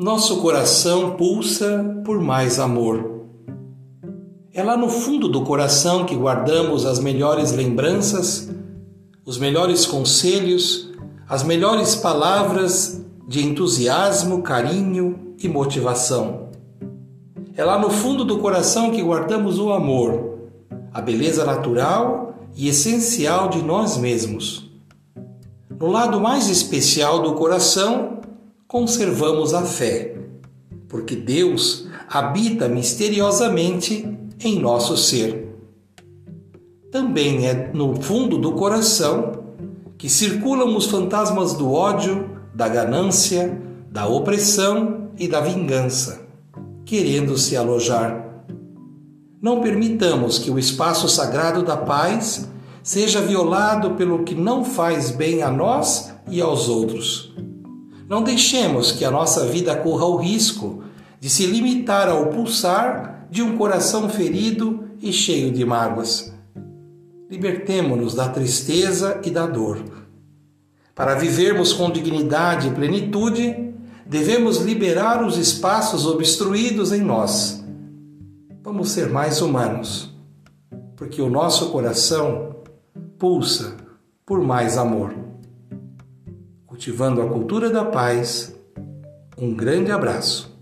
Nosso coração pulsa por mais amor. É lá no fundo do coração que guardamos as melhores lembranças, os melhores conselhos, as melhores palavras de entusiasmo, carinho e motivação. É lá no fundo do coração que guardamos o amor, a beleza natural e essencial de nós mesmos. No lado mais especial do coração, conservamos a fé, porque Deus habita misteriosamente em nosso ser. Também é no fundo do coração que circulam os fantasmas do ódio, da ganância, da opressão e da vingança, querendo se alojar. Não permitamos que o espaço sagrado da paz seja violado pelo que não faz bem a nós e aos outros. Não deixemos que a nossa vida corra o risco de se limitar ao pulsar de um coração ferido e cheio de mágoas. Libertemo-nos da tristeza e da dor. Para vivermos com dignidade e plenitude, devemos liberar os espaços obstruídos em nós. Vamos ser mais humanos, porque o nosso coração pulsa por mais amor cultivando a cultura da paz. Um grande abraço.